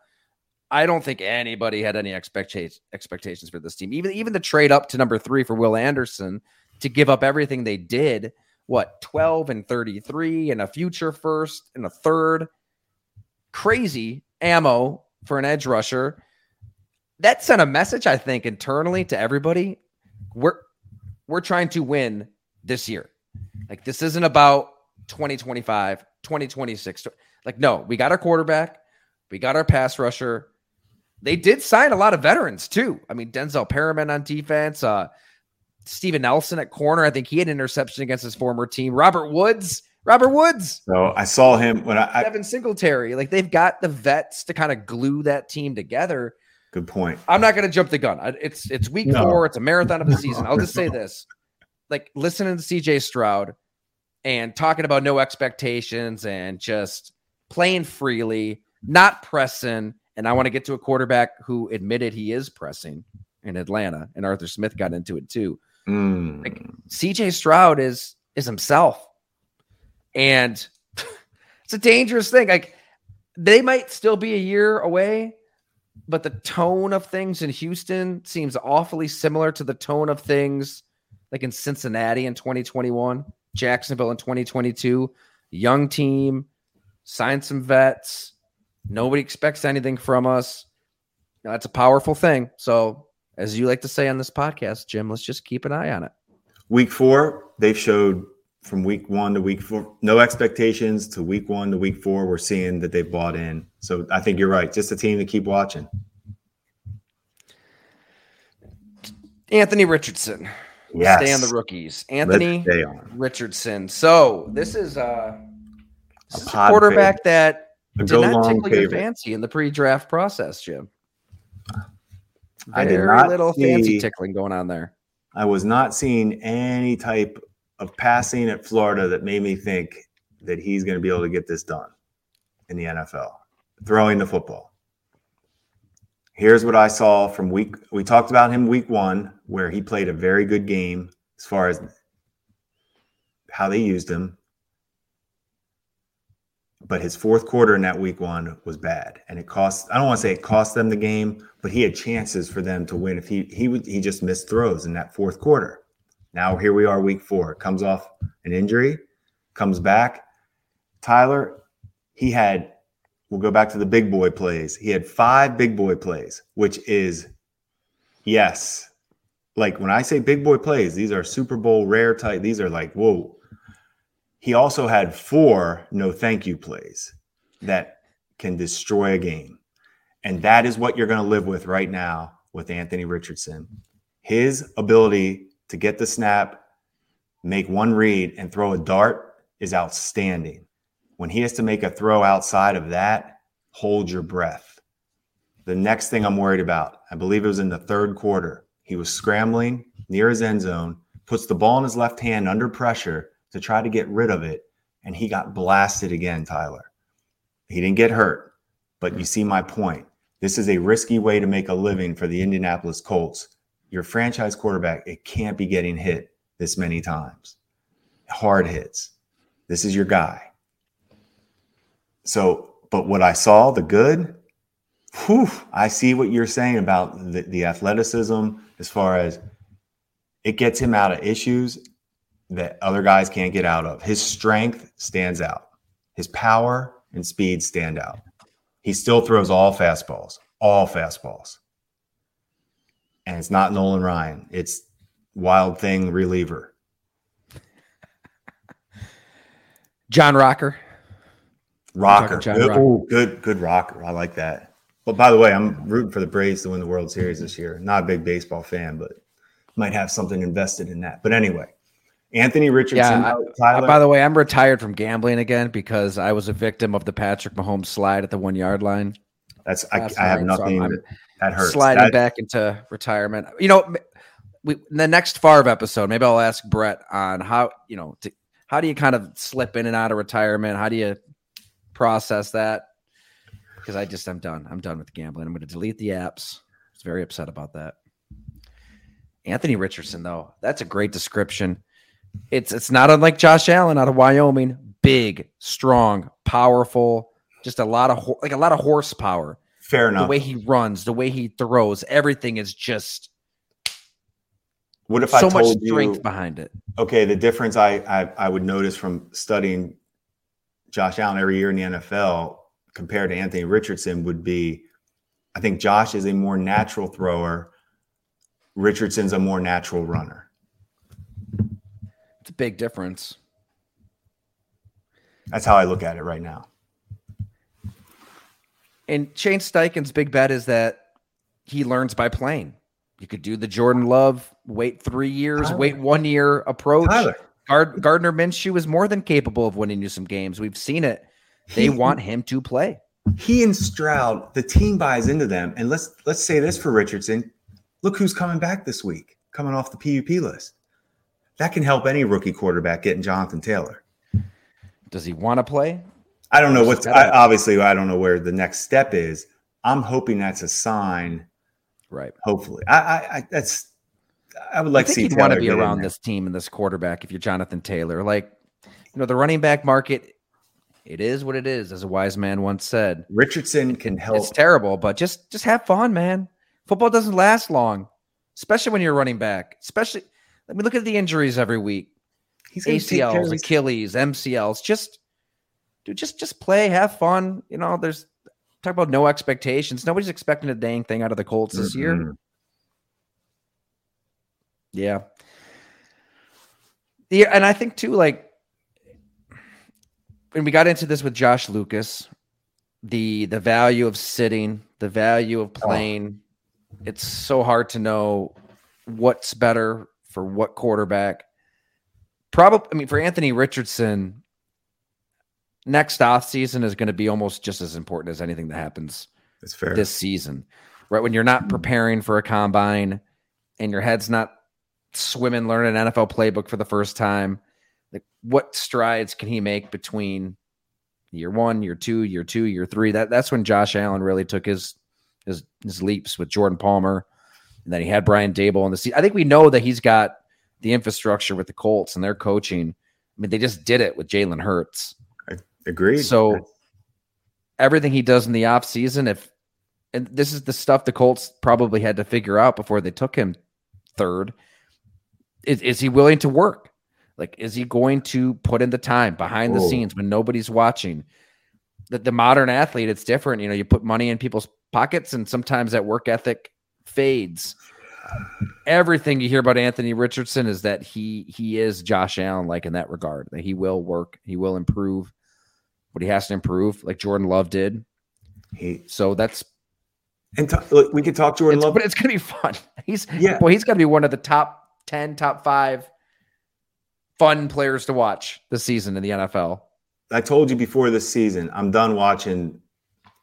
I don't think anybody had any expectations expectations for this team. Even even the trade up to number three for Will Anderson to give up everything they did. What 12 and 33 and a future first and a third. Crazy ammo for an edge rusher. That sent a message, I think, internally to everybody. We're we're trying to win this year. Like this isn't about 2025, 2026. Like, no, we got our quarterback, we got our pass rusher, they did sign a lot of veterans too. I mean, Denzel Perryman on defense, uh, Steven Nelson at corner. I think he had an interception against his former team. Robert Woods, Robert Woods. So I saw him when I, Devin Singletary. Like they've got the vets to kind of glue that team together. Good point. I'm not going to jump the gun. It's it's week no. four. It's a marathon of the season. I'll just say this: like listening to CJ Stroud and talking about no expectations and just playing freely, not pressing and I want to get to a quarterback who admitted he is pressing in Atlanta, and Arthur Smith got into it too. Mm. Like CJ Stroud is is himself, and it's a dangerous thing. Like they might still be a year away, but the tone of things in Houston seems awfully similar to the tone of things like in Cincinnati in 2021, Jacksonville in 2022. Young team, signed some vets Nobody expects anything from us. That's a powerful thing. So, as you like to say on this podcast, Jim, let's just keep an eye on it. Week four, they've showed from week one to week four, no expectations to week one to week four. We're seeing that they've bought in. So I think you're right. Just a team to keep watching. Anthony Richardson. Yes. Stay on the rookies. Anthony Richardson. So this is uh this a, is a quarterback that did not tickle favorite. your fancy in the pre-draft process, Jim. I did not little see, fancy tickling going on there. I was not seeing any type of passing at Florida that made me think that he's going to be able to get this done in the NFL, throwing the football. Here's what I saw from week. We talked about him week one, where he played a very good game as far as how they used him. But his fourth quarter in that week one was bad, and it cost. I don't want to say it cost them the game, but he had chances for them to win if he he would he just missed throws in that fourth quarter. Now here we are, week four. Comes off an injury, comes back. Tyler, he had. We'll go back to the big boy plays. He had five big boy plays, which is yes, like when I say big boy plays, these are Super Bowl rare type. These are like whoa. He also had four no thank you plays that can destroy a game. And that is what you're going to live with right now with Anthony Richardson. His ability to get the snap, make one read, and throw a dart is outstanding. When he has to make a throw outside of that, hold your breath. The next thing I'm worried about, I believe it was in the third quarter. He was scrambling near his end zone, puts the ball in his left hand under pressure to try to get rid of it, and he got blasted again, Tyler. He didn't get hurt, but you see my point. This is a risky way to make a living for the Indianapolis Colts. Your franchise quarterback, it can't be getting hit this many times. Hard hits. This is your guy. So, but what I saw, the good, whew, I see what you're saying about the, the athleticism as far as it gets him out of issues that other guys can't get out of. His strength stands out, his power and speed stand out. He still throws all fastballs, all fastballs. And it's not Nolan Ryan, it's Wild Thing reliever. John Rocker. Rocker. John good, Rocker. Ooh, good, good rocker. I like that. But by the way, I'm rooting for the Braves to win the World Series this year. Not a big baseball fan, but might have something invested in that. But anyway, Anthony Richardson. Yeah, I, uh, by the way, I'm retired from gambling again because I was a victim of the Patrick Mahomes slide at the one yard line. That's I, I have nothing so that, that hurts. Sliding that, back into retirement. You know, we the next Favre episode, maybe I'll ask Brett on how you know to, how do you kind of slip in and out of retirement? How do you process that? Because I just I'm done. I'm done with gambling. I'm going to delete the apps. I was very upset about that. Anthony Richardson, though, that's a great description it's it's not unlike Josh Allen out of Wyoming. Big, strong, powerful, just a lot of like a lot of horsepower. Fair enough. The way he runs, the way he throws, everything is just. What if so I told much strength you, behind it? Okay, the difference I, I I would notice from studying Josh Allen every year in the NFL compared to Anthony Richardson would be, I think Josh is a more natural thrower. Richardson's a more natural runner It's a big difference. That's how I look at it right now. And Shane Steichen's big bet is that he learns by playing. You could do the Jordan Love, wait three years, Tyler. wait one year approach. Gard- Gardner Minshew is more than capable of winning you some games. We've seen it. They he, want him to play. He and Stroud, the team buys into them. And let's let's say this for Richardson. Look who's coming back this week, coming off the PUP list that can help any rookie quarterback getting Jonathan Taylor. Does he want to play? I don't know what's I, obviously I don't know where the next step is. I'm hoping that's a sign. Right. Hopefully, I, I, I that's I would like I to see. You'd want to be around this team and this quarterback if you're Jonathan Taylor. Like, you know, the running back market. It is what it is, as a wise man once said. Richardson can help. It's terrible, but just just have fun, man. Football doesn't last long, especially when you're running back. Especially I mean, look at the injuries every week. He's ACLs, Achilles, MCLs. Just, dude, just just play, have fun. You know, there's talk about no expectations. Nobody's expecting a dang thing out of the Colts this mm-hmm. year. Yeah. Yeah, and I think too, like when we got into this with Josh Lucas, the the value of sitting, the value of oh. playing, oh. it's so hard to know what's better for what quarterback. Probably, I mean, for Anthony Richardson, next off season is going to be almost just as important as anything that happens That's fair. this season, right? When you're not hmm. preparing for a combine and your head's not swimming, learning an NFL playbook for the first time, like what strides can he make between year one, year two, year two, year three? That that's when Josh Allen really took his his his leaps with Jordan Palmer, and then he had Brian Daboll on the seat. I think we know that he's got the infrastructure with the Colts and their coaching. I mean, they just did it with Jalen Hurts. Agreed. So everything he does in the off season, if and this is the stuff the Colts probably had to figure out before they took him third. Is, is he willing to work? Like, is he going to put in the time behind the Whoa. scenes when nobody's watching? The, the modern athlete, it's different. You know, you put money in people's pockets, and sometimes that work ethic fades. Everything you hear about Anthony Richardson is that he he is Josh Allen, like in that regard, that he will work, he will improve what he has to improve, like Jordan Love did. he So that's and t- look, we could talk Jordan it's, Love. but it's gonna be fun. He's Yeah. boy, he's gonna be one of the top ten, top five fun players to watch this season in the NFL. I told you before this season, I'm done watching.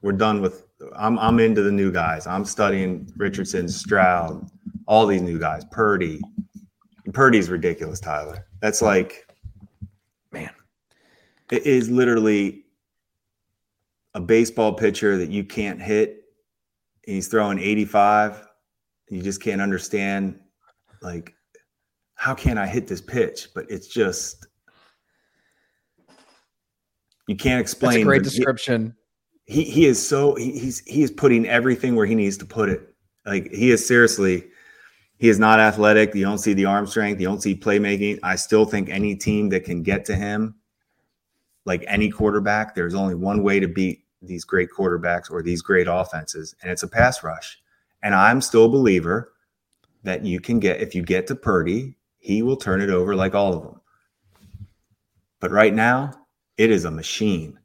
We're done with. I'm I'm into the new guys. I'm studying Richardson, Stroud, all these new guys. Purdy, Purdy's ridiculous, Tyler. That's like, Man. it is literally a baseball pitcher that you can't hit. He's throwing 85. You just can't understand, like, how can I hit this pitch? But it's just you can't explain. That's a great description. he he is so he, he's he is putting everything where he needs to put it. Like he is seriously, he is not athletic. You don't see the arm strength. You don't see playmaking. I still think any team that can get to him, like any quarterback, there's only one way to beat these great quarterbacks or these great offenses, and it's a pass rush. And I'm still a believer that you can get if you get to Purdy, he will turn it over like all of them. But right now, it is a machine.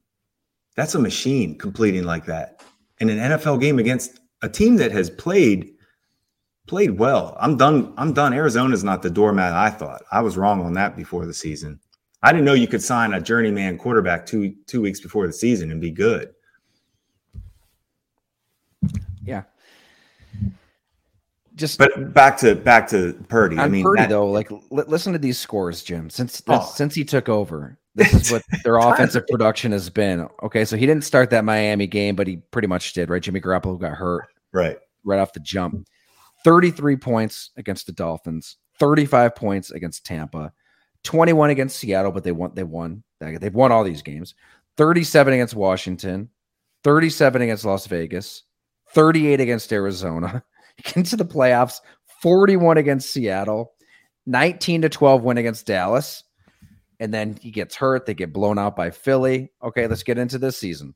That's a machine completing like that in an NFL game against a team that has played played well. I'm done. I'm done. Arizona's not the doormat I thought. I was wrong on that before the season. I didn't know you could sign a journeyman quarterback two two weeks before the season and be good. Yeah. Just But back to back to Purdy. I mean, Purdy that- though, like li- listen to these scores, Jim. Since Oh. since he took over, this is what their offensive production has been. Okay, so he didn't start that Miami game, but he pretty much did. Right, Jimmy Garoppolo got hurt right. right off the jump. Thirty-three points against the Dolphins, thirty-five points against Tampa, twenty-one against Seattle, but they won. They won. They've won all these games. Thirty-seven against Washington, thirty-seven against Las Vegas, thirty-eight against Arizona. Into the playoffs. Forty-one against Seattle, nineteen to twelve win against Dallas, and then he gets hurt. They get blown out by Philly. Okay, let's get into this season.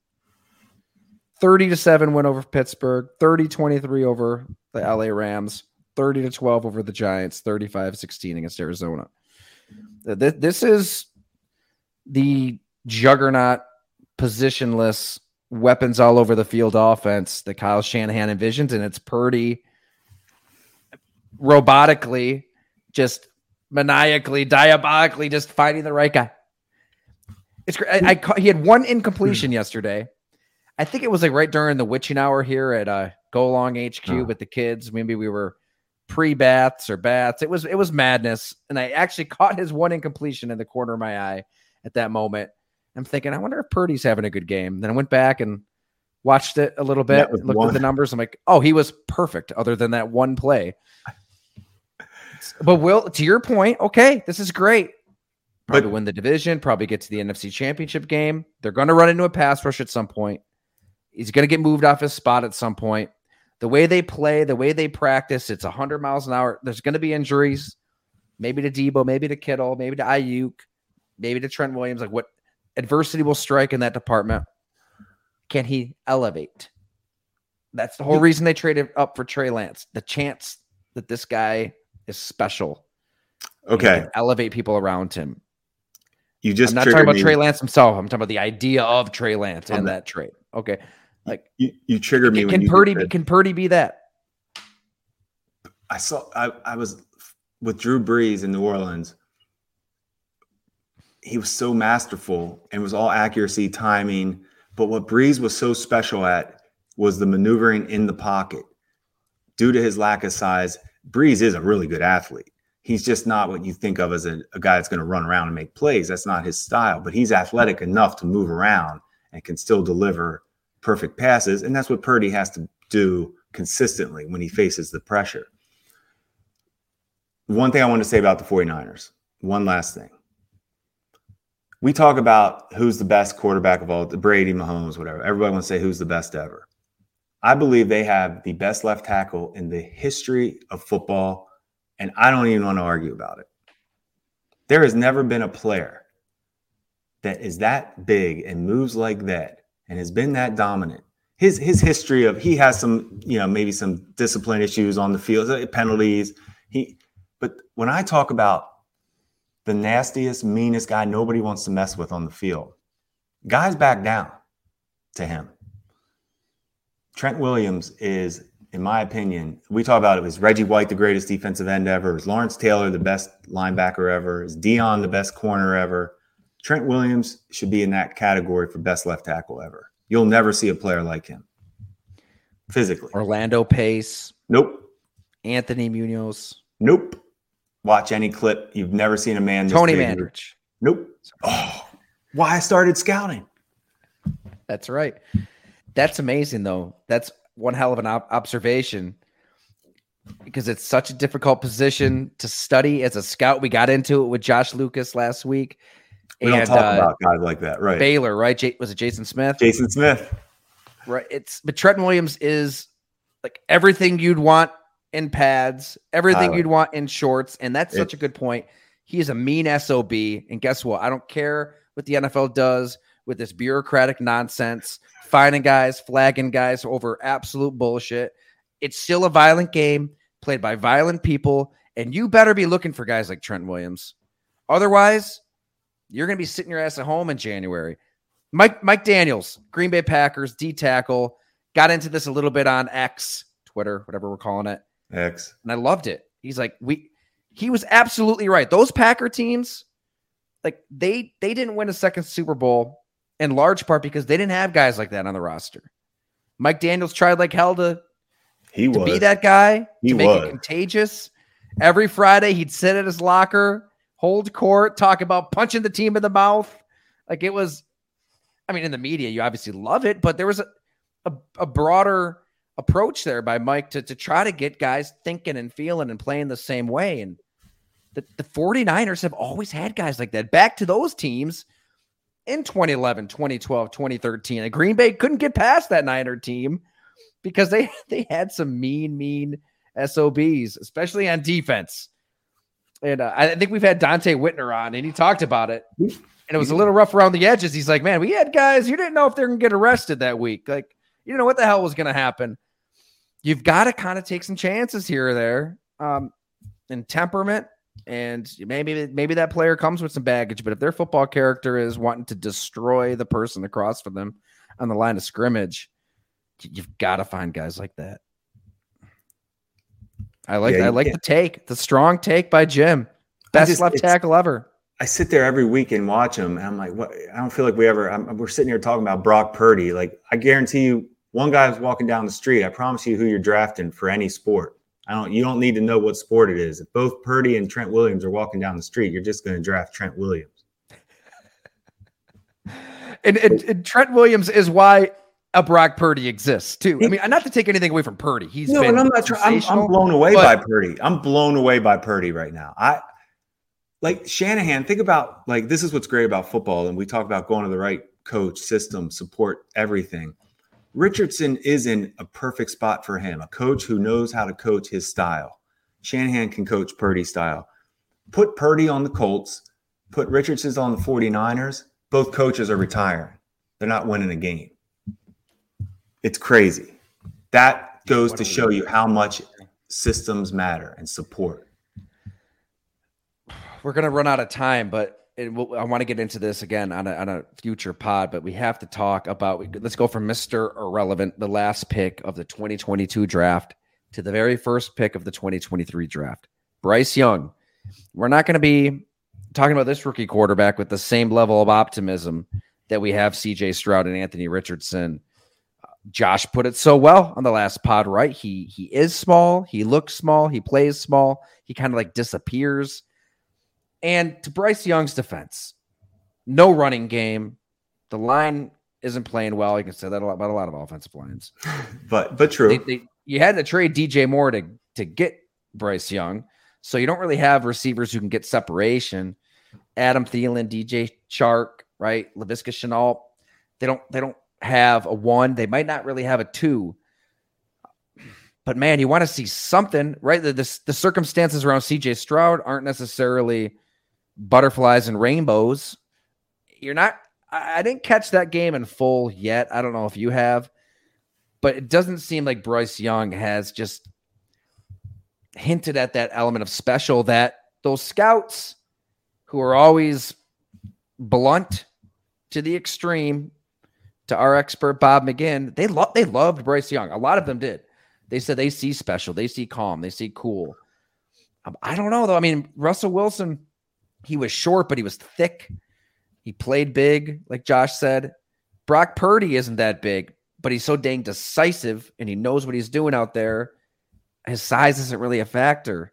30 to 7 win over Pittsburgh, 30 23 over the LA Rams, 30 to 12 over the Giants, 35 16 against Arizona. This is the juggernaut, positionless, weapons all over the field offense that Kyle Shanahan envisions, and it's Purdy robotically, just maniacally, diabolically, just finding the right guy. It's great. I, I he had one incompletion yesterday. I think it was like right during the witching hour here at uh, Go Long HQ Oh. with the kids. Maybe we were pre baths or bats. It was it was madness, and I actually caught his one incompletion in the corner of my eye at that moment. I'm thinking, I wonder if Purdy's having a good game. Then I went back and watched it a little bit, looked one- at the numbers. I'm like, oh, he was perfect, other than that one play. But Will, to your point, okay, this is great. Probably But- win the division, probably get to the NFC championship game. They're going to run into a pass rush at some point. He's going to get moved off his spot at some point. The way they play, the way they practice, it's 100 miles an hour. There's going to be injuries, maybe to Debo, maybe to Kittle, maybe to Aiyuk, maybe to Trent Williams. Like what adversity will strike in that department? Can he elevate? That's the whole reason they traded up for Trey Lance. The chance that this guy is special. Okay. elevate people around him. You just I'm not talking about me. Trey Lance himself. I'm talking about the idea of Trey Lance and that- that trade. Okay. Like You, you triggered me. can, can you Purdy be, can Purdy be that? I saw I, I was with Drew Brees in New Orleans. He was so masterful and was all accuracy, timing. But what Brees was so special at was the maneuvering in the pocket. Due to his lack of size, Brees is a really good athlete. He's just not what you think of as a, a guy that's going to run around and make plays. That's not his style, but he's athletic enough to move around and can still deliver perfect passes. And that's what Purdy has to, do consistently when he faces the pressure. One thing I want to say about the 49ers, one last thing. We talk about who's the best quarterback of all, the Brady, Mahomes, whatever. Everybody wants to say who's the best ever. I believe they have the best left tackle in the history of football, and I don't even want to argue about it. There has never been a player that is that big and moves like that and has been that dominant. His his history of he has some, you know, maybe some discipline issues on the field, penalties. He but when I talk about the nastiest, meanest guy nobody wants to mess with on the field, guys back down to him. Trent Williams is, in my opinion, we talk about it. Was Reggie White the greatest defensive end ever? Was Lawrence Taylor the best linebacker ever? Is Deion the best corner ever? Trent Williams should be in that category for best left tackle ever. You'll never see a player like him physically. Orlando Pace. Nope. Anthony Munoz. Nope. Watch any clip. You've never seen a man. Tony Mandarich. Nope. Oh, why I started scouting. That's right. That's amazing, though. That's one hell of an op- observation because it's such a difficult position to study as a scout. We got into it with Josh Lucas last week. We and, don't talk uh, about guys like that, right? Baylor, right? J- was it Jason Smith? Jason Smith, right? It's but Trenton Williams is like everything you'd want in pads, everything Tyler. you'd want in shorts, and that's such a good point. He is a mean sob, and guess what? I don't care what the NFL does with this bureaucratic nonsense finding guys, flagging guys over absolute bullshit. It's still a violent game played by violent people, and you better be looking for guys like Trent Williams. Otherwise, you're going to be sitting your ass at home in January. Mike Mike Daniels, Green Bay Packers, D tackle, got into this a little bit on X, Twitter, whatever we're calling it. X. And I loved it. He's like, we he was absolutely right. Those Packer teams, like they they didn't win a second Super Bowl in large part because they didn't have guys like that on the roster. Mike Daniels tried like hell to, he to was. be that guy, he to make was. it contagious. Every Friday, he'd sit at his locker, hold court, talk about punching the team in the mouth. Like it was, I mean, in the media, you obviously love it, but there was a, a, a broader approach there by Mike to, to try to get guys thinking and feeling and playing the same way. And the, the 49ers have always had guys like that. Back to those teams in 2011, 2012, 2013. And Green Bay couldn't get past that Niner team because they they had some mean, mean SOBs, especially on defense. And uh, I think we've had Donte Whitner on, and he talked about it. And it was a little rough around the edges. He's like, "Man, we had guys you didn't know if they're gonna get arrested that week. Like, you know what the hell was gonna happen. You've got to kind of take some chances here or there. Um, and temperament and maybe maybe that player comes with some baggage, but if their football character is wanting to destroy the person across from them on the line of scrimmage, you've got to find guys like that. I like yeah, I like the take, the strong take by Jim, best just, left tackle ever. I sit there every week and watch him, and I'm like, what? I don't feel like we ever. I'm, we're sitting here talking about Brock Purdy. Like, I guarantee you, one guy is walking down the street. I promise you, who you're drafting for any sport I don't. You don't need to know what sport it is. If both Purdy and Trent Williams are walking down the street, you're just going to draft Trent Williams. and, and, and, Trent Williams is why a Brock Purdy exists too. I mean, not to take anything away from Purdy. He's no, been I'm not. I'm, I'm, blown away but, by Purdy. I'm blown away by Purdy right now. I like Shanahan. Think about like this is what's great about football, and we talk about going to the right coach, system, support, everything. Richardson is in a perfect spot for him, a coach who knows how to coach his style. Shanahan can coach Purdy style. Put Purdy on the Colts, put Richardson on the 49ers. Both coaches are retiring. They're not winning a game. It's crazy. That goes to show you how much systems matter and support. We're going to run out of time, but we'll, I want to get into this again on a, on a future pod, but we have to talk about. Let's go from Mister Irrelevant, the last pick of the 2022 draft, to the very first pick of the 2023 draft, Bryce Young. We're not going to be talking about this rookie quarterback with the same level of optimism that we have C.J. Stroud and Anthony Richardson. Josh put it so well on the last pod, right? He he is small, he looks small, he plays small, he kind of like disappears and to Bryce Young's defense, no running game. The line isn't playing well. You can say that about a lot of offensive lines. but but true. They, they, you had to trade DJ Moore to to get Bryce Young, so you don't really have receivers who can get separation. Adam Thielen, DJ Chark, right? Laviska Shenault. They don't they don't have a one. They might not really have a two. But man, you want to see something, right? The, the, the circumstances around CJ Stroud aren't necessarily butterflies and rainbows. You're not I, didn't catch that game in full yet. I don't know if you have, but it doesn't seem like Bryce Young has just hinted at that element of special that those scouts who are always blunt to the extreme to our expert Bob McGinn, they love they loved Bryce Young. A lot of them did. They said they see special, they see calm, they see cool. Um, I don't know though. I mean, Russell Wilson, he was short, but he was thick. He played big, like Josh said. Brock Purdy isn't that big, but he's so dang decisive and he knows what he's doing out there. His size isn't really a factor.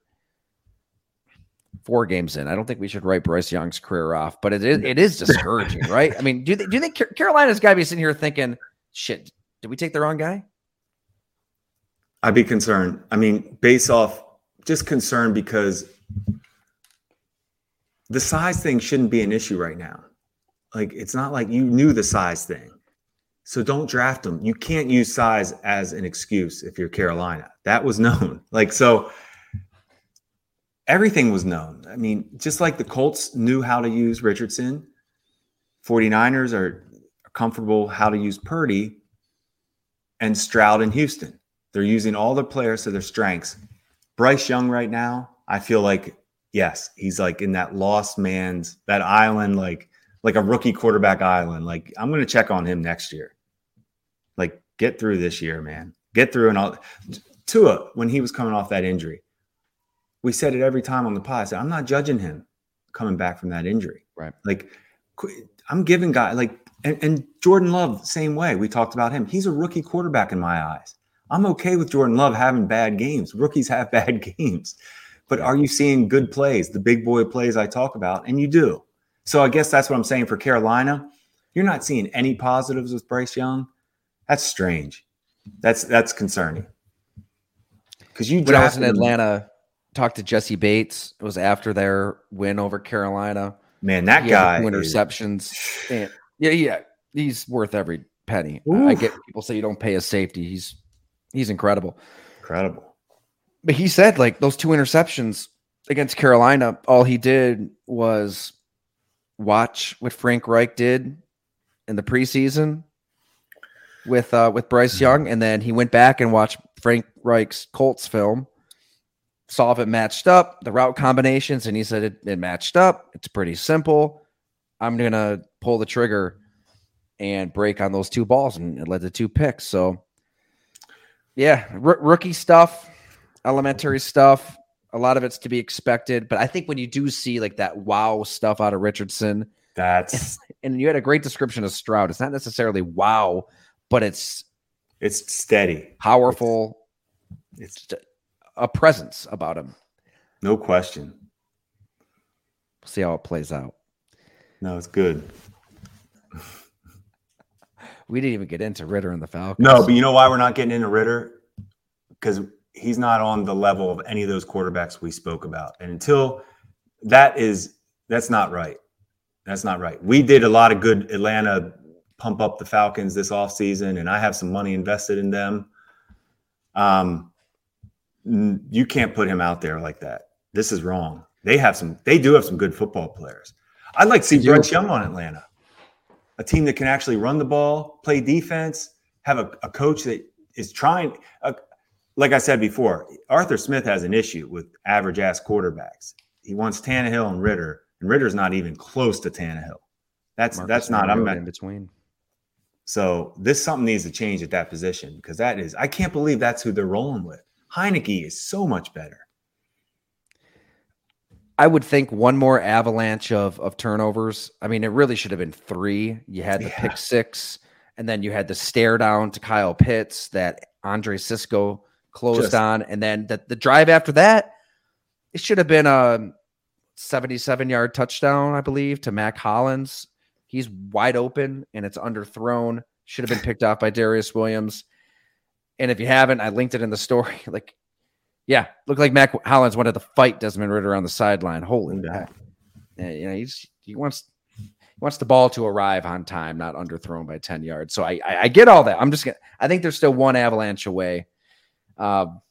Four games in, I don't think we should write Bryce Young's career off, but it is it is discouraging, right? I mean, do they, do you think Carolina's got to be sitting here thinking, "Shit, did we take the wrong guy?" I'd be concerned. I mean, based off just concerned because the size thing shouldn't be an issue right now. Like it's not like you knew the size thing. So don't draft them. You can't use size as an excuse if you're Carolina. That was known. Like so everything was known. I mean, just like the Colts knew how to use Richardson, 49ers are comfortable how to use Purdy and Stroud in Houston. They're using all the players to their strengths. Bryce Young right now, I feel like yes, he's like in that lost man's that island like like a rookie quarterback island. Like I'm going to check on him next year. Like get through this year, man. Get through and all. Tua when he was coming off that injury, we said it every time on the pod. I said I'm not judging him coming back from that injury. Right. Like I'm giving guy like and, and Jordan Love same way. We talked about him. He's a rookie quarterback in my eyes. I'm okay with Jordan Love having bad games. Rookies have bad games. But are you seeing good plays, the big boy plays I talk about? And you do. So I guess that's what I'm saying for Carolina. You're not seeing any positives with Bryce Young. That's strange. That's that's concerning. Because you when I was in Atlanta, talked to Jessie Bates. It was after their win over Carolina. Man, that he guy two interceptions. Is... yeah, yeah, he's worth every penny. Oof. I get people say you don't pay a safety. He's he's incredible. Incredible. But he said like those two interceptions against Carolina, all he did was watch what Frank Reich did in the preseason with uh, with Bryce mm-hmm. Young, and then he went back and watched Frank Reich's Colts film, saw if it matched up the route combinations, and he said it, it matched up. It's pretty simple. I'm gonna pull the trigger and break on those two balls, and it led to two picks. So, yeah, r- rookie stuff, elementary stuff a lot of it's to be expected, but I think when you do see like that wow stuff out of Richardson, that's and you had a great description of Stroud. It's not necessarily wow, but it's it's steady, powerful. It's, it's a presence about him. No question. We'll see how it plays out. No, it's good. we didn't even get into Ridder and the Falcons. No, but you know why we're not getting into Ridder? Because he's not on the level of any of those quarterbacks we spoke about. And until that is, that's not right. That's not right. We did a lot of good Atlanta pump up the Falcons this offseason, and I have some money invested in them. Um, you can't put him out there like that. This is wrong. They have some, they do have some good football players. I'd like to see Bryce Young on Atlanta, a team that can actually run the ball, play defense, have a, a coach that is trying. A, like I said before, Arthur Smith has an issue with average ass quarterbacks. He wants Tannehill and Ridder, and Ridder's not even close to Tannehill. That's Marcus that's not I'm in between. So this something needs to change at that position because that is I can't believe that's who they're rolling with. Heinicke is so much better. I would think one more avalanche of of turnovers. I mean, it really should have been three. You had the yeah. pick six, and then you had the stare down to Kyle Pitts that Andre Cisco closed Just, on, and then the, the drive after that, it should have been a 77 yard touchdown, I believe, to Mack Hollins. He's wide open and it's underthrown. Should have been picked off by Darious Williams. And if you haven't, I linked it in the story. Like, yeah, looked like Mack Hollins wanted to fight Desmond Ridder on the sideline. Holy yeah. yeah, you know, he's he wants he wants the ball to arrive on time, not underthrown by 10 yards. So I I, I get all that. I'm just gonna I think there's still one avalanche away. Um,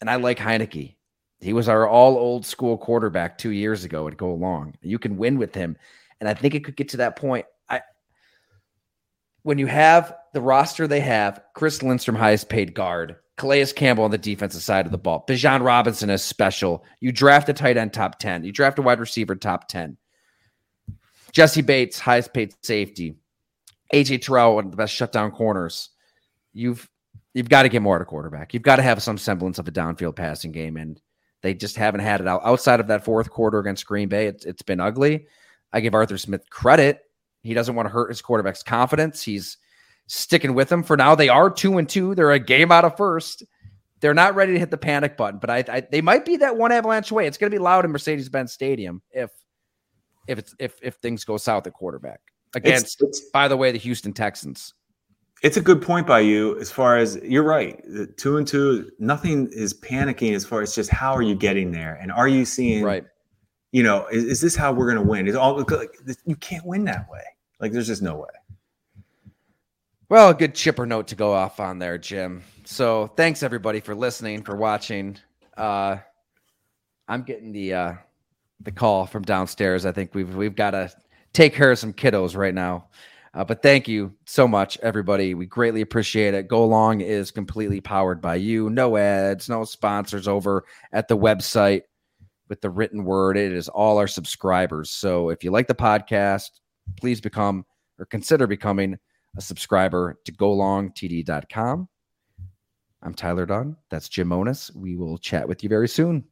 and I like Heinicke. He was our all old school quarterback two years ago and go along. You can win with him. And I think it could get to that point. I when you have the roster they have, Chris Lindstrom, highest paid guard, Calais Campbell on the defensive side of the ball, Bijan Robinson is special. You draft a tight end top 10, you draft a wide receiver top 10. Jessie Bates, highest paid safety. AJ Terrell, one of the best shutdown corners. You've you've got to get more at a quarterback. You've got to have some semblance of a downfield passing game, and they just haven't had it out. Outside of that fourth quarter against Green Bay, it's, it's been ugly. I give Arthur Smith credit. He doesn't want to hurt his quarterback's confidence. He's sticking with them for now. They are two and two. They're a game out of first. They're not ready to hit the panic button, but I, I they might be that one avalanche away. It's going to be loud in Mercedes-Benz Stadium if if it's if if things go south at quarterback against. It's, it's, by the way, the Houston Texans. It's a good point by you as far as you're right. The two and two, nothing is panicking as far as just how are you getting there, and are you seeing right? You know, is, is this how we're going to win? Is all like you can't win that way. Like there's just no way. Well, a good chipper note to go off on there, Jim. So thanks everybody for listening, for watching. Uh, I'm getting the uh, the call from downstairs. I think we've we've got to take care of some kiddos right now. Uh, but thank you so much, everybody. We greatly appreciate it. Go Long is completely powered by you. No ads, no sponsors over at the website with the written word. It is all our subscribers. So if you like the podcast, please become or consider becoming a subscriber to golongtd.com. I'm Tyler Dunne. That's Jim Monos. We will chat with you very soon.